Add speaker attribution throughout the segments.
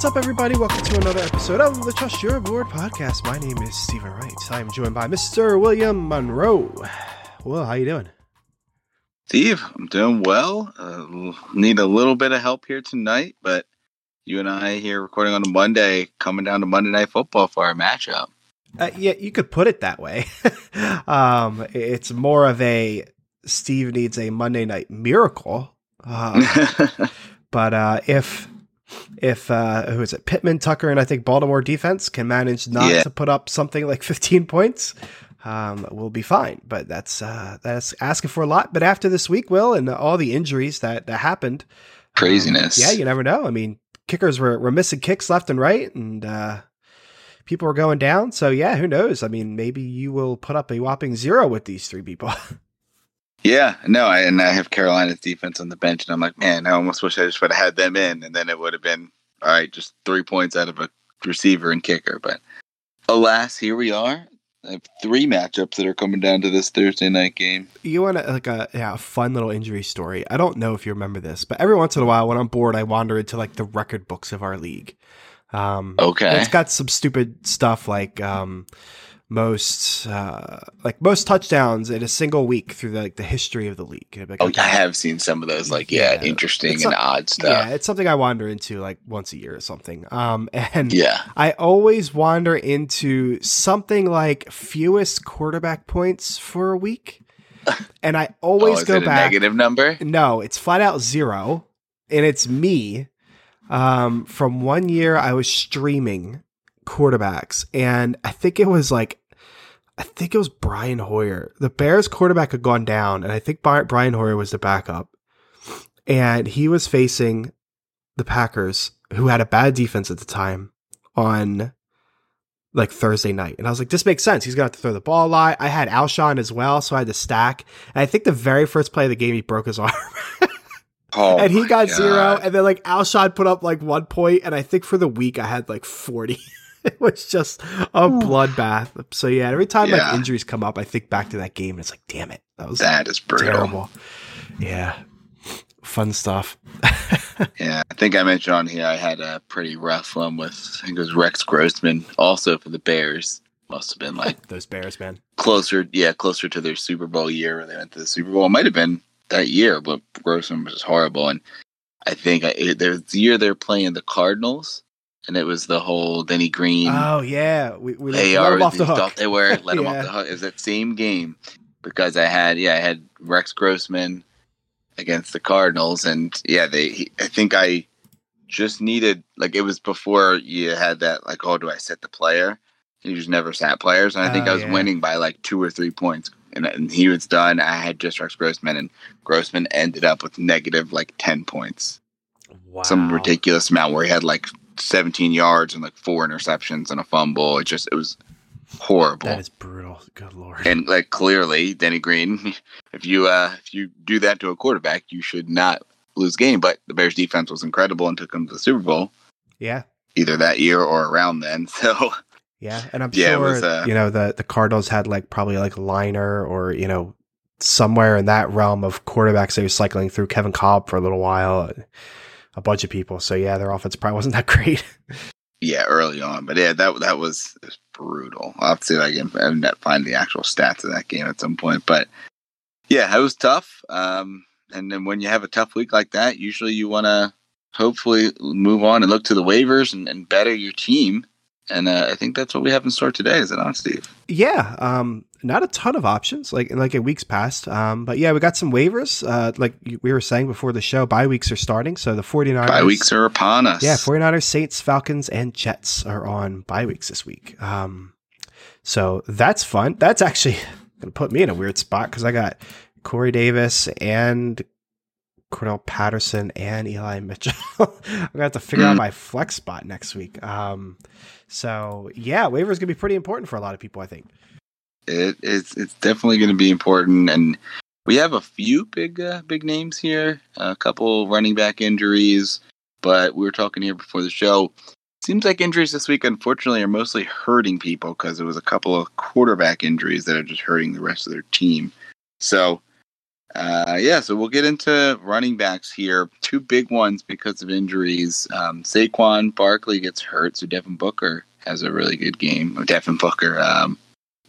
Speaker 1: What's up, everybody? Welcome to another episode of the Trust Your Board podcast. My name is Stephen Wright. I am joined by Mr. William Monroe. Well, how you doing?
Speaker 2: Steve, I'm doing well. Uh, need a little bit of help here tonight, but you and I here recording on a Monday, coming down to Monday Night Football for our matchup.
Speaker 1: Uh, yeah, you could put it that way. um, it's more of a Steve needs a Monday Night Miracle. Um, but uh, if if uh, who is it, Pittman, Tucker, and I think Baltimore defense can manage not
Speaker 2: Yeah.
Speaker 1: to put up something like 15 points, um, we'll be fine. But that's uh, that's asking for a lot. But after this week, Will, and all the injuries that that happened, um,
Speaker 2: Craziness.
Speaker 1: yeah, you never know. I mean, kickers were, were missing kicks left and right, and uh, people were going down. So yeah, who knows? I mean, maybe you will put up a whopping zero with these three people.
Speaker 2: Yeah, no, I, and I have Carolina's defense on the bench, and I'm like, man, I almost wish I just would have had them in, and then it would have been all right, just three points out of a receiver and kicker. But alas, here we are. I have three matchups that are coming down to this Thursday night game.
Speaker 1: you want a, like a yeah a fun little injury story? I don't know if you remember this, but every once in a while when I'm bored, I wander into like the record books of our league. Um,
Speaker 2: Okay.
Speaker 1: it's got some stupid stuff like um, most uh, like most touchdowns in a single week through the, like the history of the league. Like,
Speaker 2: Oh, I have seen some of those, like yeah,
Speaker 1: Yeah,
Speaker 2: interesting and odd stuff.
Speaker 1: Yeah, it's something I wander into like once a year or something. Um, and
Speaker 2: yeah.
Speaker 1: I always wander into something like fewest quarterback points for a week, and I always
Speaker 2: oh, is
Speaker 1: go back.
Speaker 2: negative number?
Speaker 1: No, it's flat out zero, and it's me. Um, from one year, I was streaming quarterbacks, and I think it was like, I think it was Brian Hoyer. The Bears quarterback had gone down, and I think Brian Hoyer was the backup, and he was facing the Packers, who had a bad defense at the time, on like Thursday night. And I was like, this makes sense. He's going to have to throw the ball a lot. I had Alshon as well, so I had to stack. And I think the very first play of the game, he broke his arm.
Speaker 2: Oh,
Speaker 1: and he got
Speaker 2: God.
Speaker 1: zero. And then like Alshon put up like one point, and I think for the week I had like 40. it was just a bloodbath. So yeah, every time like injuries come up, I think back to that game and it's like, damn it. That was
Speaker 2: That is brutal.
Speaker 1: terrible. Yeah. Fun stuff.
Speaker 2: Yeah, I think I mentioned on here I had a pretty rough one with I think it was Rex Grossman, also for the Bears. Must have been like
Speaker 1: Those Bears, man.
Speaker 2: closer, yeah, closer to their Super Bowl year when they went to the Super Bowl. It might have been that year, but Grossman was horrible. And I think I, it, there was the year they're playing the Cardinals, and it was the whole Denny Green.
Speaker 1: Oh yeah. We, we
Speaker 2: they
Speaker 1: let
Speaker 2: are
Speaker 1: him off the hook.
Speaker 2: thought they were let
Speaker 1: Yeah.
Speaker 2: off the hook. It was that same game because I had yeah I had Rex Grossman against the Cardinals and yeah they he, I think I just needed like it was before you had that like oh do I set the player you just never sat players and I think
Speaker 1: Oh,
Speaker 2: I was
Speaker 1: yeah.
Speaker 2: winning by like two or three points and, and he was done I had just Rex Grossman and Grossman ended up with negative like ten points
Speaker 1: Wow.
Speaker 2: some ridiculous amount where he had like 17 yards and like four interceptions and a fumble. It just it was horrible.
Speaker 1: That is brutal. Good lord.
Speaker 2: and like clearly, Denny Green, if you uh if you do that to a quarterback, you should not lose game. But the Bears defense was incredible and took them to the Super Bowl
Speaker 1: yeah.
Speaker 2: either that year or around then. So
Speaker 1: Yeah, and I'm
Speaker 2: Yeah,
Speaker 1: sure
Speaker 2: was, uh,
Speaker 1: you know the the Cardinals had like probably like Leinart or you know somewhere in that realm of quarterbacks they were cycling through Kevin Kolb for a little while, a bunch of people. So yeah, their offense probably wasn't that great.
Speaker 2: yeah, early on, but yeah, that that was, was brutal. I'll have to see if I can find the actual stats of that game at some point. But yeah, it was tough. Um, and then when you have a tough week like that, usually you want to hopefully move on and look to the waivers and, and better your team. And uh, I think that's what we have in store today. Is it not, Steve?
Speaker 1: yeah, um, not a ton of options like like a weeks past. Um, but yeah, we got some waivers. Uh, like we were saying before the show, bye weeks are starting. So the 49ers
Speaker 2: Bye weeks are upon us.
Speaker 1: Yeah, 49ers, Saints, Falcons, and Jets are on bye weeks this week. Um, so that's fun. That's actually going to put me in a weird spot because I got Corey Davis and Cordarrelle Patterson and Eli Mitchell. I'm going to have to figure out
Speaker 2: Mm.
Speaker 1: my flex spot next week. Um, so yeah, waivers going to be pretty important for a lot of people, I think.
Speaker 2: it, it's it's definitely going to be important, and we have a few big uh, big names here. A couple running back injuries, but we were talking here before the show. Seems like injuries this week, unfortunately, are mostly hurting people because it was a couple of quarterback injuries that are just hurting the rest of their team. So Uh, yeah, so we'll get into running backs here. Two big ones because of injuries. Um, Saquon Barkley gets hurt, so Devin Booker has a really good game. Oh, Devin Booker, um,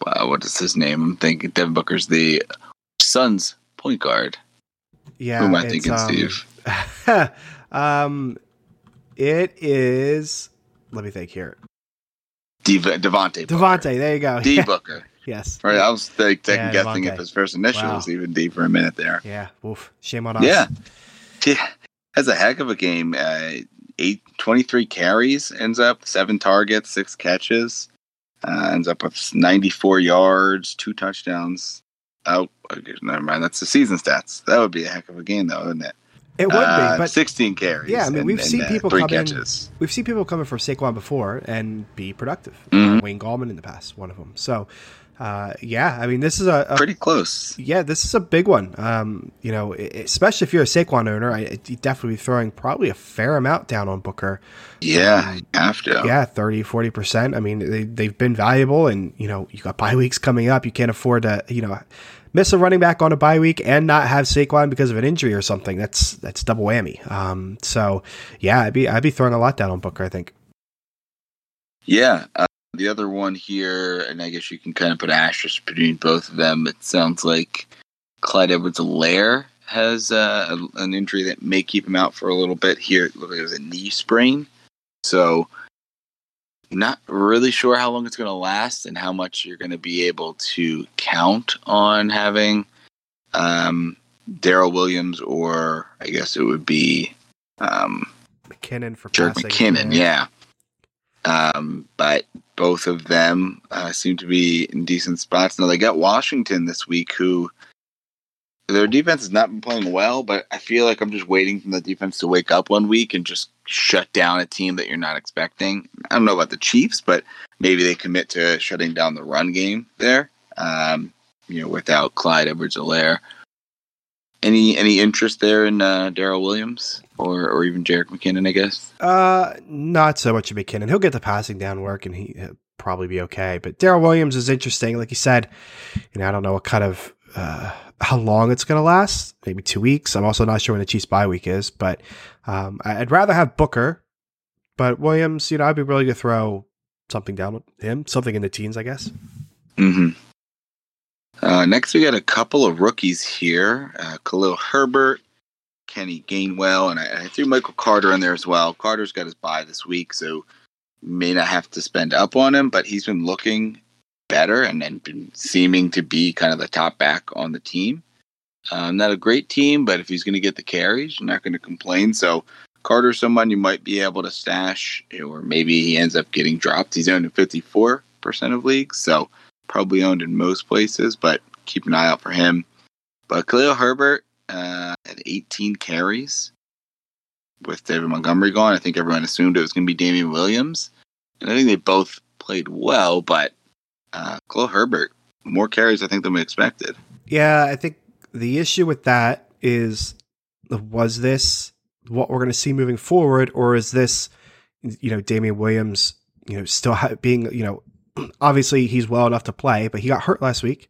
Speaker 2: wow, what is his name? I'm thinking Devin Booker's the Suns point guard.
Speaker 1: Yeah,
Speaker 2: Who am I
Speaker 1: it's,
Speaker 2: thinking,
Speaker 1: um,
Speaker 2: Steve?
Speaker 1: um, it is. Let me think here.
Speaker 2: Dev- Devontae. Booker.
Speaker 1: Devontae, there you go.
Speaker 2: D Booker.
Speaker 1: Yes.
Speaker 2: Right, I was like, second
Speaker 1: Yeah,
Speaker 2: guessing if his first initial
Speaker 1: Wow.
Speaker 2: was even D for a minute there.
Speaker 1: Yeah. Oof. Shame on us.
Speaker 2: Yeah. Yeah, has a heck of a game. Uh, eight, 23 carries, ends up seven targets, six catches, uh, ends up with 94 yards, two touchdowns. Oh, okay, never mind. That's the season stats. That would be a heck of a game, though, wouldn't it?
Speaker 1: It would
Speaker 2: Uh,
Speaker 1: be, but
Speaker 2: 16 carries.
Speaker 1: Yeah, I mean,
Speaker 2: and-
Speaker 1: we've
Speaker 2: and,
Speaker 1: seen
Speaker 2: uh,
Speaker 1: people
Speaker 2: three
Speaker 1: come in-
Speaker 2: catches.
Speaker 1: we've seen people coming from Saquon before and be productive.
Speaker 2: Mhm.
Speaker 1: Uh, Wayne Gallman in the past, one of them. So, uh, yeah, I mean, this is a, a
Speaker 2: Pretty close.
Speaker 1: yeah, this is a big one. Um, you know, especially if you're a Saquon owner, I you'd definitely be throwing probably a fair amount down on Booker.
Speaker 2: Yeah, have to.
Speaker 1: Yeah, 30, 40%. I mean, they, they've been valuable and, you know, you got bye weeks coming up. You can't afford to, you know, miss a running back on a bye week and not have Saquon because of an injury or something. That's, that's double whammy. Um, so yeah, I'd be, I'd be throwing a lot down on Booker, I think.
Speaker 2: Yeah. The other one here, and I guess you can kind of put asterisk between both of them. It sounds like Clyde Edwards-Helaire has uh, an injury that may keep him out for a little bit here. It looks like it was a knee sprain. So, not really sure how long it's going to last and how much you're going to be able to count on having um, Darrel Williams, or I guess it would be. Um,
Speaker 1: McKinnon for
Speaker 2: Jared
Speaker 1: passing.
Speaker 2: McKinnon, yeah. Um, but both of them uh, seem to be in decent spots. Now they got Washington this week, who their defense has not been playing well, but I feel like I'm just waiting for the defense to wake up one week and just shut down a team that you're not expecting. I don't know about the Chiefs, but maybe they commit to shutting down the run game there. Um, you know, without Clyde Edwards-Helaire. Any any interest there in uh, Darrel Williams or or even Jerick McKinnon? I guess.
Speaker 1: Uh, not so much of McKinnon. He'll get the passing down work and he, he'll probably be okay. But Daryl Williams is interesting. Like you said, you know, I don't know what kind of, uh, how long it's going to last. Maybe two weeks. I'm also not sure when the Chiefs bye week is, but, um, I'd rather have Booker, but Williams, you know, I'd be willing to throw something down with him, something in the teens, I guess.
Speaker 2: hmm Uh, next, we got a couple of rookies here: uh, Khalil Herbert, Kenny Gainwell, and I, I threw Michael Carter in there as well. Carter's got his bye this week, so may not have to spend up on him, but he's been looking better and, and been seeming to be kind of the top back on the team. Uh, not a great team, but if he's going to get the carries, not going to complain. So Carter's someone you might be able to stash, or maybe he ends up getting dropped. He's owned in 54% of leagues, so probably owned in most places, but keep an eye out for him. But Khalil Herbert uh, had 18 carries with David Montgomery gone. I think everyone assumed it was going to be Damien Williams, and I think they both played well. But uh, Khalil Herbert more carries I think than we expected.
Speaker 1: Yeah, I think the issue with that is was this what we're going to see moving forward, or is this, you know, Damien Williams, you know, still ha- being, you know, obviously he's well enough to play, but he got hurt last week.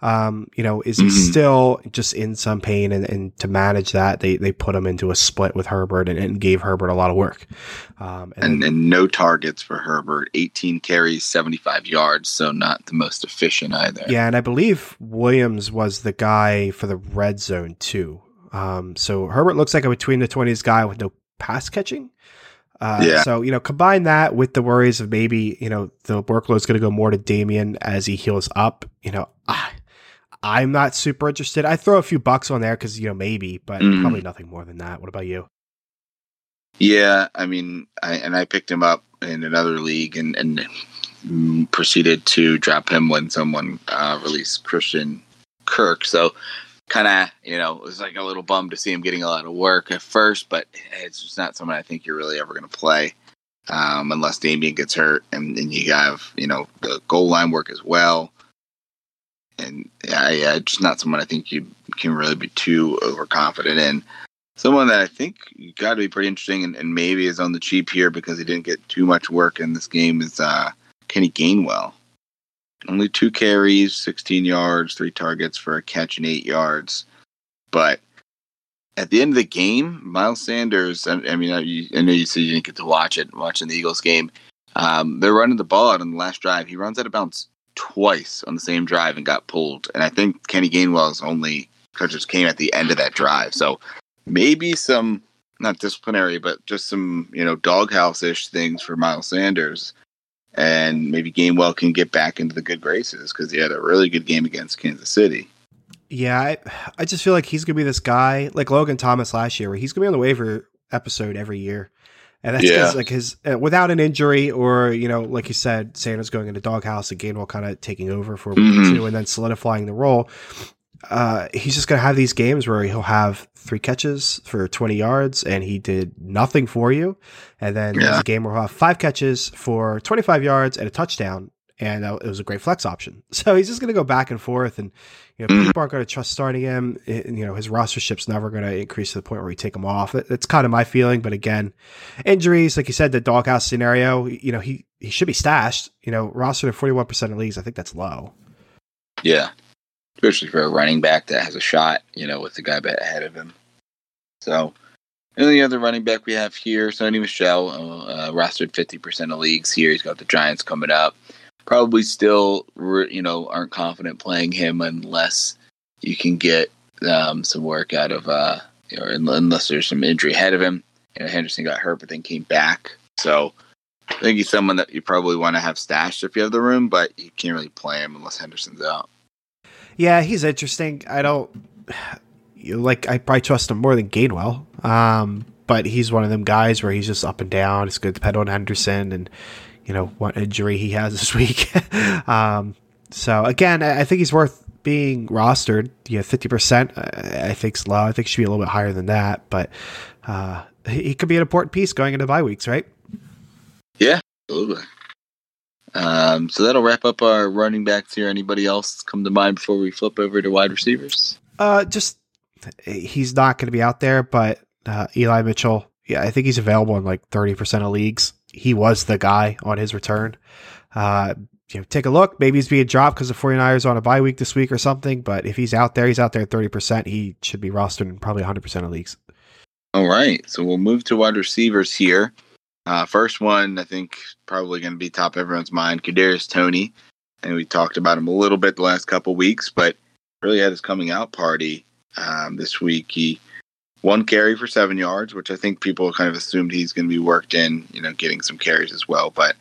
Speaker 1: Um, you know, is he
Speaker 2: Mhm.
Speaker 1: still just in some pain? And, and to manage that, they they put him into a split with Herbert and, and gave Herbert a lot of work. Um, and,
Speaker 2: And, and no targets for Herbert. 18 carries, 75 yards, so not the most efficient either.
Speaker 1: Yeah, and I believe Williams was the guy for the red zone too. Um, so Herbert looks like a between the twenties guy with no pass catching. Uh,
Speaker 2: Yeah.
Speaker 1: So you know, combine that with the worries of maybe you know the workload's going to go more to Damien as he heals up. You know, I, I'm not super interested. I throw a few bucks on there because you know maybe, but
Speaker 2: Mhm.
Speaker 1: probably nothing more than that. What about you?
Speaker 2: Yeah, I mean, I, and I picked him up in another league and, and mm, proceeded to drop him when someone uh, released Christian Kirk. So, kind of, you know, it was like a little bum to see him getting a lot of work at first, but it's just not someone I think you're really ever going to play um, unless Damien gets hurt and, then you have, you know, the goal line work as well. And yeah, yeah, just not someone I think you can really be too overconfident in. Someone that I think got to be pretty interesting and, and maybe is on the cheap here because he didn't get too much work in this game is uh, Kenny Gainwell. Only two carries, 16 yards, three targets for a catch and eight yards. but at the end of the game, Miles Sanders. I, I mean, I, I, know you said you didn't get to watch it, watching the Eagles game. Um, they're running the ball out on the last drive. He runs out of bounds twice on the same drive and got pulled. And I think Kenny Gainwell's only catches came at the end of that drive. So maybe some not disciplinary, but just some you know doghouse ish things for Miles Sanders. And maybe Gainwell can get back into the good graces because he had a really good game against Kansas City.
Speaker 1: Yeah, I, I just feel like he's gonna be this guy like Logan Thomas last year, where he's gonna be on the waiver episode every year, and that's yeah. like his uh, without an injury or you know, like you said, Sanders going into doghouse and Gainwell kind of taking over for a week mm-hmm. or two and then solidifying the role. Uh, he's just gonna have these games where he'll have three catches for 20 yards and he did nothing for you, and then yeah. there's a game where he'll have five catches for 25 yards and a touchdown, and uh, it was a great flex option. So he's just going to go back and forth, and you know, mm-hmm. people aren't going to trust starting him. It, you know, his rostership's never going to increase to the point where we take him off. That, that's kind of my feeling. But again, injuries, like you said, the doghouse scenario. You know, he he should be stashed. You know, rostered at forty one percent of leagues. I think that's low.
Speaker 2: Yeah, especially for a running back that has a shot. You know, with the guy ahead of him. So and the other running back we have here, Sony Michel, uh, uh, rostered 50% of leagues here. He's got the Giants coming up probably still you know aren't confident playing him unless you can get um, some work out of uh, or unless there's some injury ahead of him. You know, Henderson got hurt but then came back, so I think he's someone that you probably want to have stashed if you have the room, but you can't really play him unless Henderson's out.
Speaker 1: Yeah, he's interesting. I don't like I probably trust him more than Gainwell. Um, but he's one of them guys where he's just up and down. It's good to depend on Henderson and you know what injury he has this week. um, so again, I think he's worth being rostered. You know, fifty percent, I think low. I think should be a little bit higher than that, but uh, he could be an important piece going into bye weeks, right?
Speaker 2: Yeah, absolutely. Um, so that'll wrap up our running backs here. Anybody else come to mind before we flip over to wide receivers?
Speaker 1: Uh, just he's not going to be out there, but uh, Eli Mitchell. Yeah, I think he's available in like thirty percent of leagues he was the guy on his return. Uh, you know, take a look. Maybe he's being dropped because the 49ers are on a bye week this week or something. But if he's out there, he's out there at 30%. He should be rostered in probably 100% of leagues.
Speaker 2: All right. So we'll move to wide receivers here. Uh, first one, I think, probably going to be top everyone's mind Kadarius Toney, And we talked about him a little bit the last couple weeks, but really had his coming out party um, this week. He one carry for seven yards, which I think people kind of assumed he's going to be worked in, you know, getting some carries as well. But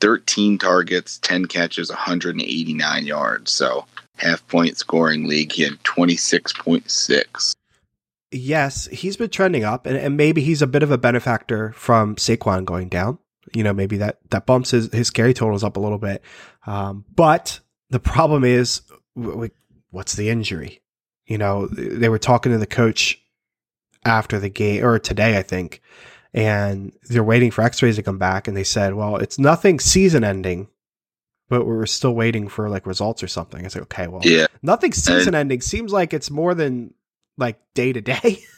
Speaker 2: 13 targets, 10 catches, 189 yards. So half point scoring league. He had 26.6.
Speaker 1: Yes, he's been trending up, and, and maybe he's a bit of a benefactor from Saquon going down. You know, maybe that that bumps his his carry totals up a little bit. Um, but the problem is, what's the injury? You know, they were talking to the coach after the game or today, I think. And they're waiting for x rays to come back. And they said, well, it's nothing season ending, but we're still waiting for like results or something. I said, okay, well,
Speaker 2: yeah.
Speaker 1: nothing season ending seems like it's more than like day to day.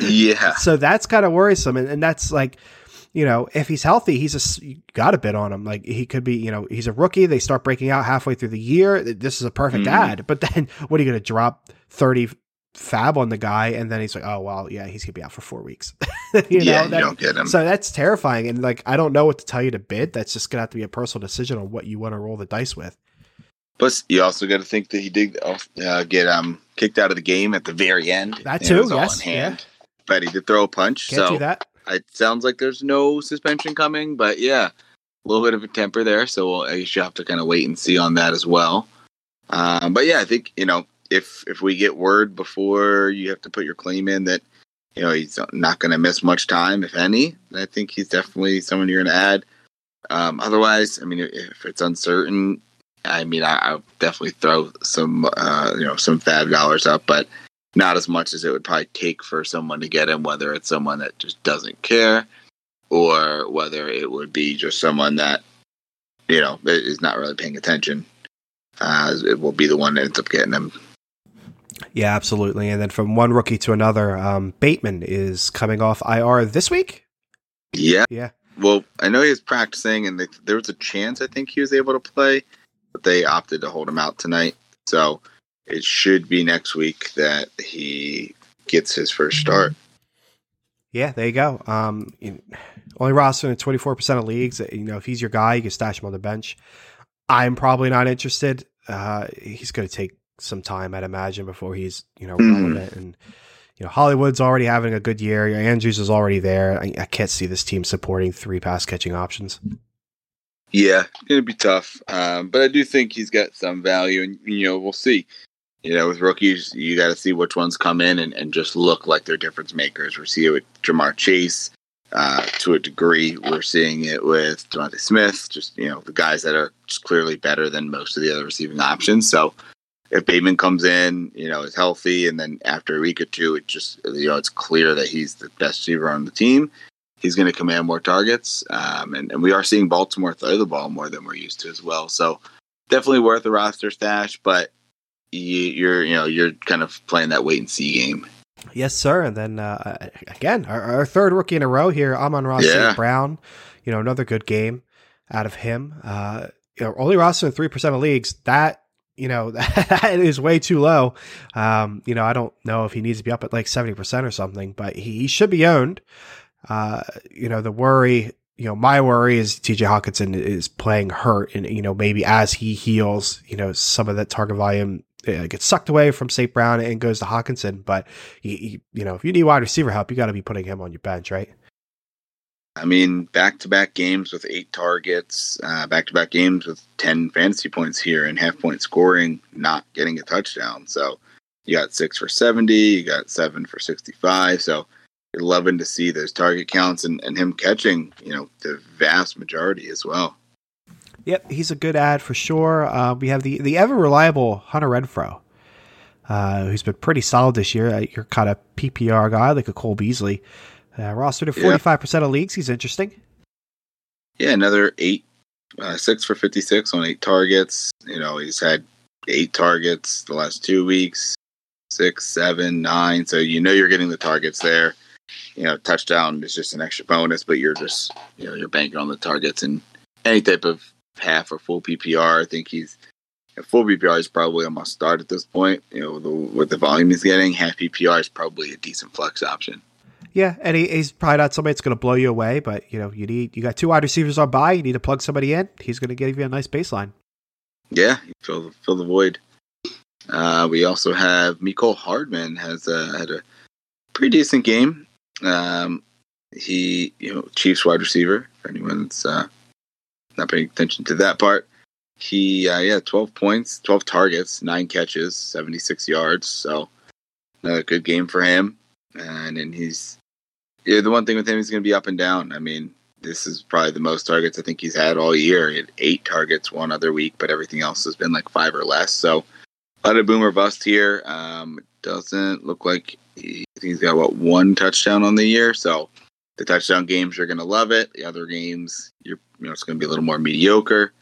Speaker 2: Yeah.
Speaker 1: So that's kind of worrisome. And, and that's like, you know, if he's healthy, he's a got a bit on him. Like he could be, you know, he's a rookie. They start breaking out halfway through the year. This is a perfect mm. ad. But then, what are you going to drop thirty fab on the guy, and then he's like, "Oh well, yeah, he's gonna be out for four weeks."
Speaker 2: you yeah, know, that, you don't get him.
Speaker 1: So that's terrifying, and like I don't know what to tell you to bid. That's just gonna have to be a personal decision on what you want to roll the dice with.
Speaker 2: Plus, you also got to think that he did uh, get um kicked out of the game at the very end.
Speaker 1: That too, yes, yeah.
Speaker 2: But he did throw a punch,
Speaker 1: Can't
Speaker 2: so
Speaker 1: do that.
Speaker 2: it sounds like there's no suspension coming. But yeah, a little bit of a temper there, so we'll, I guess you have to kind of wait and see on that as well. Um, but yeah, I think you know if if we get word before you have to put your claim in that you know he's not going to miss much time, if any, I think he's definitely someone you're going to add. Um, otherwise, I mean, if it's uncertain, I mean, I, will definitely throw some uh, you know some fab dollars up, but not as much as it would probably take for someone to get him. Whether it's someone that just doesn't care, or whether it would be just someone that you know is not really paying attention. Uh, it will be the one that ends up getting him
Speaker 1: yeah, absolutely. And then from one rookie to another, um, Bateman is coming off IR this week.
Speaker 2: Yeah.
Speaker 1: Yeah.
Speaker 2: Well, I know he was practicing, and they, there was a chance I think he was able to play, but they opted to hold him out tonight. So it should be next week that he gets his first start.
Speaker 1: Yeah, there you go. Um, you know, only roster in twenty four percent of leagues. You know, if he's your guy, you can stash him on the bench. I'm probably not interested. Uh, he's going to take some time, I'd imagine, before he's you know
Speaker 2: Mhm.
Speaker 1: relevant. And you know, Hollywood's already having a good year. Andrews is already there. I, I can't see this team supporting three pass catching options.
Speaker 2: Yeah, gonna be tough. Um, but I do think he's got some value, and you know, we'll see. You know, with rookies, you got to see which ones come in and, and just look like they're difference makers. We're seeing it with Ja'Marr Chase uh, to a degree. We're seeing it with DeVonta Smith, just you know, the guys that are clearly better than most of the other receiving options. So if Bateman comes in, you know, is healthy, and then after a week or two, it just you know, it's clear that he's the best receiver on the team. He's going to command more targets, um, and, and we are seeing Baltimore throw the ball more than we're used to as well. So definitely worth a roster stash, but you, you're you know you're kind of playing that wait and see game.
Speaker 1: Yes, sir. And then uh, again, our, our third rookie in a row here, Amon-Ra St.
Speaker 2: Yeah.
Speaker 1: Brown. You know, another good game out of him. Uh, you know, only roster in three percent of leagues. That you know that is way too low. Um, you know, I don't know if he needs to be up at like seventy percent or something, but he, he should be owned. Uh, you know, the worry. You know, my worry is T.J. Hockenson is playing hurt, and you know maybe as he heals, you know some of that target volume uh, gets sucked away from St. Brown and goes to Hockenson. But you, you, you know, if you need wide receiver help, you got to be putting him on your bench, right?
Speaker 2: I mean, back to back games with eight targets, back to back games with 10 fantasy points here and half point scoring, not getting a touchdown. So you got six for 70, you got seven for 65. So you're loving to see those target counts and, and him catching, you know, the vast majority as well.
Speaker 1: Yep, he's a good ad for sure. Uh, we have the the ever reliable Hunter Renfrow, uh, who's been pretty solid this year. Uh, you're kind of PPR guy like a Cole Beasley. Uh, rostered
Speaker 2: Yeah.
Speaker 1: 45% of leagues. He's interesting.
Speaker 2: Yeah, another eight, uh, six for 56 on eight targets. You know, he's had eight targets the last two weeks, six, seven, nine. So you know you're getting the targets there. You know, touchdown is just an extra bonus, but you're just, you know, you're banking on the targets and any type of half or full PPR. I think he's a full PPR is probably a must start at this point. You know, the, with the volume he's getting, half PPR is probably a decent flex option.
Speaker 1: Yeah, and he, he's probably not somebody that's going to blow you away, but you know, you need you got two wide receivers on by. You need to plug somebody in. He's going to give you a nice baseline.
Speaker 2: Yeah, fill fill the void. Uh, we also have Mecole Hardman has uh, had a pretty decent game. Um, he, you know, Chiefs wide receiver. For anyone that's uh, not paying attention to that part, he, uh, yeah, twelve points, twelve targets, nine catches, seventy six yards. So another good game for him. And then he's, yeah, the one thing with him, he's going to be up and down. I mean, this is probably the most targets I think he's had all year. He had eight targets one other week, but everything else has been like five or less. So lot of boomer bust here. Um, doesn't look like he, he's got what one touchdown on the year. So the touchdown games you're going to love it. The other games you're you know it's going to be a little more mediocre.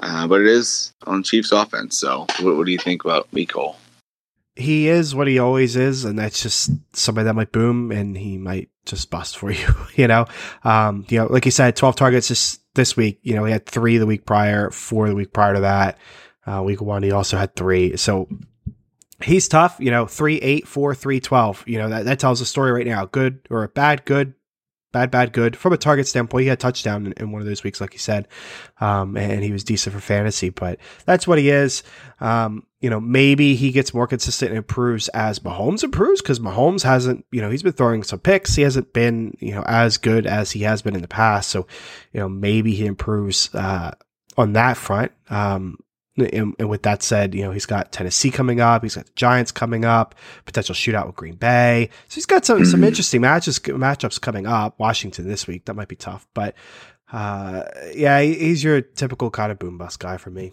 Speaker 2: Uh, but it is on Chiefs offense. So what, what do you think about Mecole?
Speaker 1: He is what he always is, and that's just somebody that might boom and he might just bust for you. You know, um, you know, like you said, twelve targets this this week. You know, he had three the week prior, four the week prior to that. Uh, week one, he also had three. So he's tough. You know, three, eight, four, three, twelve. You know that that tells a story right now. Good or bad, good, bad, bad, good. From a target standpoint, he had touchdown in, in one of those weeks, like you said, um, and he was decent for fantasy. But that's what he is. Um, you know, maybe he gets more consistent and improves as Mahomes improves because Mahomes hasn't, you know, he's been throwing some picks. He hasn't been, you know, as good as he has been in the past. So, you know, maybe he improves uh, on that front. Um, and, and with that said, you know, he's got Tennessee coming up. He's got the Giants coming up, potential shootout with Green Bay. So he's got some, some
Speaker 2: Mhm.
Speaker 1: interesting matches, matchups coming up. Washington this week. That might be tough. But uh, yeah, he's your typical kind of boom bust guy for me.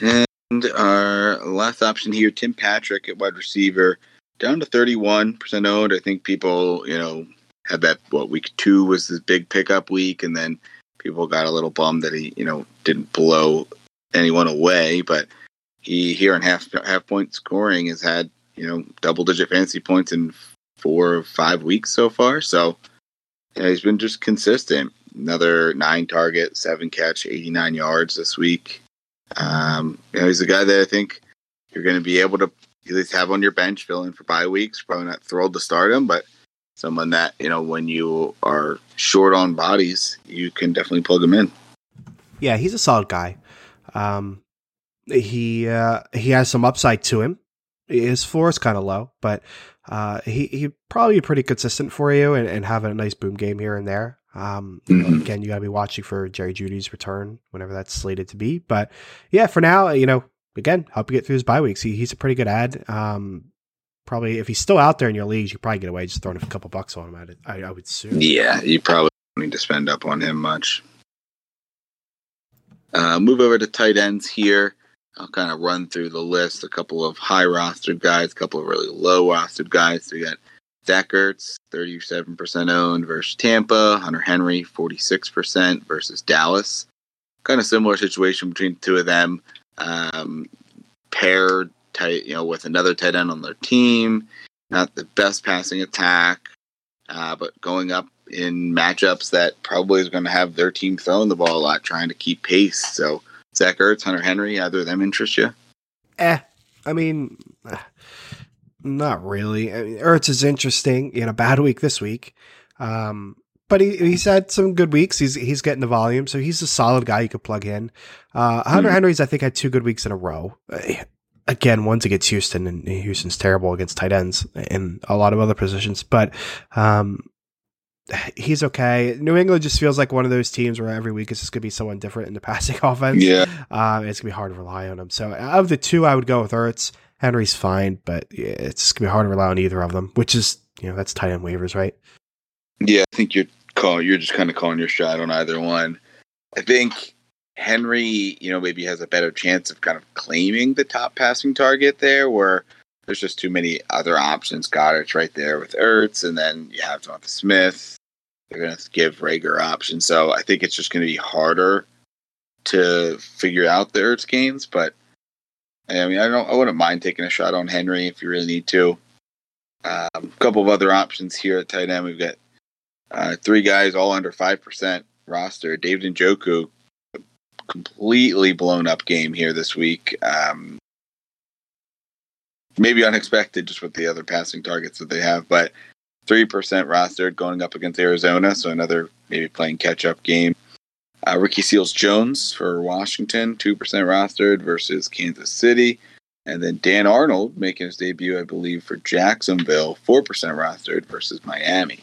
Speaker 2: And our last option here, Tim Patrick at wide receiver, down to 31% owned. I think people, you know, had that, what, week two was his big pickup week, and then people got a little bummed that he, you know, didn't blow anyone away. But he, here in half, half point scoring, has had, you know, double digit fantasy points in four or five weeks so far. So, he's been just consistent. Another nine target, seven catch, 89 yards this week. Um, you know, he's a guy that I think you're going to be able to at least have on your bench, fill in for bye weeks. Probably not thrilled to start him, but someone that you know when you are short on bodies, you can definitely plug him in.
Speaker 1: Yeah, he's a solid guy. Um, he uh, he has some upside to him. His floor is kind of low, but uh, he he probably be pretty consistent for you and, and have a nice boom game here and there. Um,
Speaker 2: Mhm.
Speaker 1: Again, you got to be watching for Jerry Jeudy's return whenever that's slated to be. But yeah, for now, you know, again, help you get through his bye weeks. He, he's a pretty good ad. Um, probably if he's still out there in your leagues, you probably get away just throwing a couple bucks on him. At it, I, I would assume.
Speaker 2: Yeah, you probably don't need to spend up on him much. Uh, move over to tight ends here. I'll kind of run through the list. A couple of high rostered guys, a couple of really low rostered guys. So we got Zach Ertz, 37% owned versus Tampa. Hunter Henry, 46% versus Dallas. Kind of similar situation between two of them. Um, paired tight, you know, with another tight end on their team. Not the best passing attack, uh, but going up in matchups that probably is going to have their team throwing the ball a lot, trying to keep pace. So Zach Ertz, Hunter Henry, either of them interest you?
Speaker 1: Eh, I mean, eh, not really. I mean, Ertz is interesting. He had a bad week this week, um, but he, he's had some good weeks. He's he's getting the volume, so he's a solid guy you could plug in. Uh, Hunter
Speaker 2: Mhm.
Speaker 1: Henry's, I think, had two good weeks in a row. Eh, Again, one's against Houston, and Houston's terrible against tight ends and a lot of other positions. But um, he's okay. New England just feels like one of those teams where every week it's just going to be someone different in the passing offense.
Speaker 2: Yeah.
Speaker 1: Um, it's gonna be hard to rely on him. So of the two, I would go with Ertz. Henry's fine, but it's gonna be hard to rely on either of them. Which is, you know, that's tight end waivers, right?
Speaker 2: Yeah, I think you're calling. You're just kind of calling your shot on either one. I think Henry, you know, maybe has a better chance of kind of claiming the top passing target there, where there's just too many other options. Goedert's right there with Ertz, and then you have Jonathan Smith. They're going to give Rager options, so I think it's just going to be harder to figure out the Ertz games. But I mean, I don't. I wouldn't mind taking a shot on Henry if you really need to. Um, a couple of other options here at tight end. We've got uh, three guys all under five percent roster. David Njoku, completely blown up game here this week. Um, maybe unexpected just with the other passing targets that they have, but three percent rostered going up against Arizona, so another maybe playing catch up game. Uh, Ricky Seals Jones for Washington, two percent rostered versus Kansas City. And then Dan Arnold making his debut, I believe, for Jacksonville, four percent rostered versus Miami.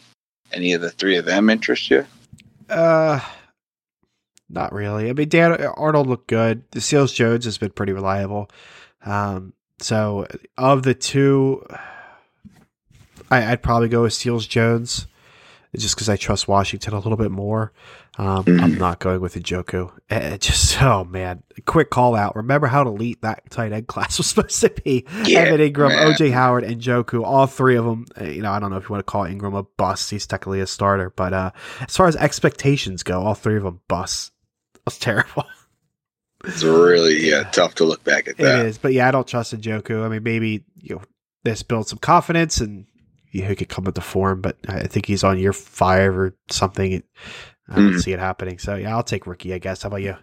Speaker 2: Any of the three of them interest you?
Speaker 1: Uh, not really. I mean, Dan Arnold looked good. The Seals Jones has been pretty reliable. Um, so of the two, I, I'd probably go with Seals Jones, just because I trust Washington a little bit more. Um, I'm
Speaker 2: Mhm.
Speaker 1: not going with Njoku. Eh, just oh man, quick call out. Remember how elite that tight end class was supposed to be? Yeah, Evan Engram,
Speaker 2: man.
Speaker 1: OJ Howard, and Njoku, all three of them. uh, You know, I don't know if you want to call Engram a bust. He's technically a starter, but uh, as far as expectations go, all three of them busts. That's terrible.
Speaker 2: It's really yeah tough to look back at
Speaker 1: It
Speaker 2: It
Speaker 1: is, but yeah, I don't trust Njoku. I mean, maybe you know this builds some confidence and he could come into form, but I think he's on year five or something. I don't
Speaker 2: Mhm.
Speaker 1: see it happening. So yeah, I'll take rookie. I guess. How about you?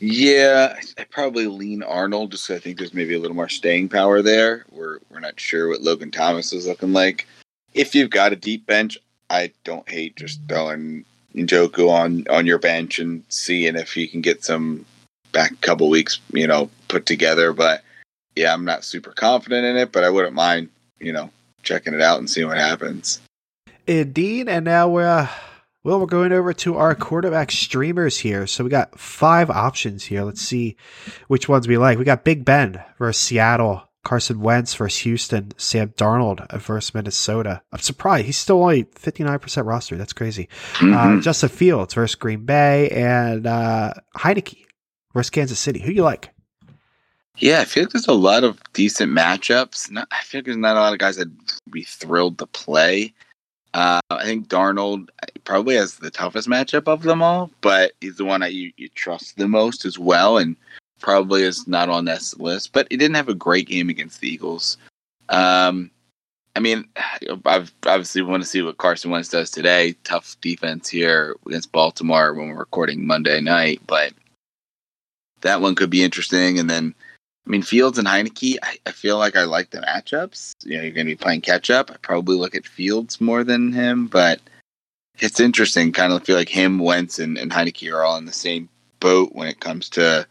Speaker 2: Yeah, I- probably lean Arnold just I think there's maybe a little more staying power there. We're we're not sure what Logan Thomas is looking like. If you've got a deep bench, I don't hate just throwing Njoku on on your bench and seeing if you can get some back couple weeks, you know, put together. But yeah, I'm not super confident in it, but I wouldn't mind, you know, checking it out and seeing what happens.
Speaker 1: Indeed, and now we're uh, well, we're going over to our quarterback streamers here. So we got five options here. Let's see which ones we like. We got Big Ben versus Seattle, Carson Wentz versus Houston, Sam Darnold versus Minnesota. I'm surprised he's still only 59% roster. That's crazy. Uh,
Speaker 2: Mhm.
Speaker 1: Justin Fields versus Green Bay and uh, Heinicke versus Kansas City. Who you like?
Speaker 2: Yeah, I feel like there's a lot of decent matchups. Not, I feel like there's not a lot of guys that would be thrilled to play. Uh, I think Darnold probably has the toughest matchup of them all, but he's the one that you, you trust the most as well, and probably is not on this list. But he didn't have a great game against the Eagles. Um, I mean, I've obviously want to see what Carson Wentz does today. Tough defense here against Baltimore when we're recording Monday night, but that one could be interesting. And then I mean, Fields and Heinicke, I, I feel like I like the matchups. You know, you're going to be playing catch up. I probably look at Fields more than him, but it's interesting. Kind of feel like him, Wentz, and, and Heinicke are all in the same boat when it comes to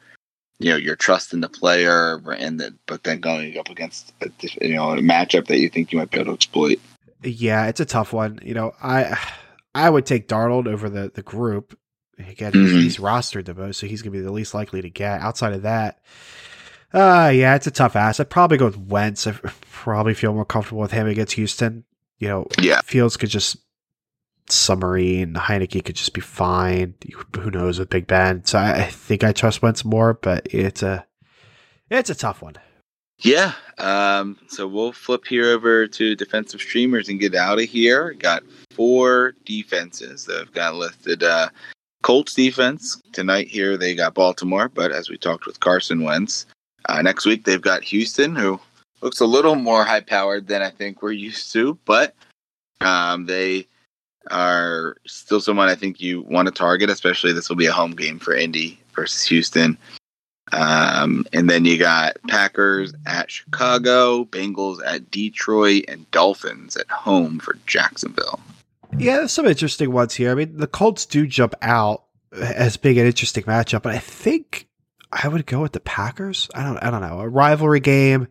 Speaker 2: you know your trust in the player, and the, but then going up against a, you know a matchup that you think you might be able to exploit.
Speaker 1: Yeah, it's a tough one. You know, I I would take Darnold over the the group. Again, mm-hmm. he's rostered the most, so he's going to be the least likely to get. Outside of that, uh, yeah, it's a tough ass. I'd probably go with Wentz. I probably feel more comfortable with him against Houston. You know,
Speaker 2: yeah.
Speaker 1: Fields could just summary and Heinicke could just be fine. Who knows with Big Ben? So I, I think I trust Wentz more, but it's a it's a tough one.
Speaker 2: Yeah. Um, so we'll flip here over to defensive streamers and get out of here. Got four defenses that have got listed. Uh, Colts defense tonight here they got Baltimore, but as we talked with Carson Wentz, uh, next week they've got Houston, who looks a little more high powered than I think we're used to, but um, they are still someone I think you want to target, especially this will be a home game for Indy versus Houston. Um, and then you got Packers at Chicago, Bengals at Detroit, and Dolphins at home for Jacksonville.
Speaker 1: Yeah, there's some interesting ones here. I mean, the Colts do jump out as being an interesting matchup, but I think I would go with the Packers. I don't, I don't know, a rivalry game.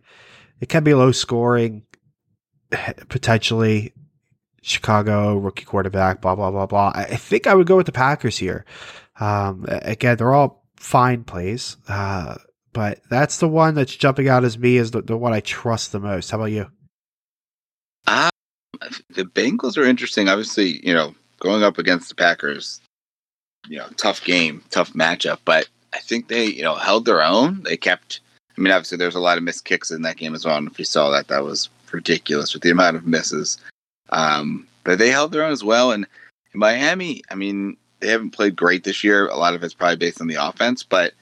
Speaker 1: It can be low scoring, potentially. Chicago rookie quarterback, blah blah blah blah. I think I would go with the Packers here. Um, again, they're all fine plays, uh, but that's the one that's jumping out as me as the, the one I trust the most. How about you?
Speaker 2: Um, the Bengals are interesting. Obviously, you know, going up against the Packers, you know, tough game, tough matchup, but I think they, you know, held their own. They kept. I mean, obviously, there's a lot of missed kicks in that game as well. And if you saw that, that was ridiculous with the amount of misses. Um, but they held their own as well. And Miami, I mean, they haven't played great this year. A lot of it's probably based on the offense, but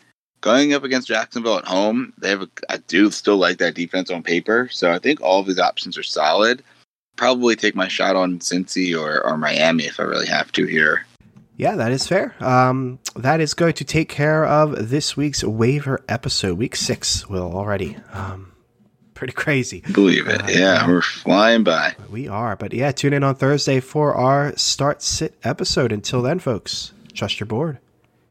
Speaker 2: going up against Jacksonville at home, they have a, I do still like that defense on paper. So I think all of these options are solid. Probably take my shot on Cincy or, or Miami if I really have to here.
Speaker 1: Yeah, that is fair. Um, that is going to take care of this week's waiver episode, week six, Will, already. Um, pretty crazy.
Speaker 2: Believe it. Uh, yeah, we're flying by.
Speaker 1: We are. But yeah, tune in on Thursday for our start sit episode. Until then, folks, trust your board.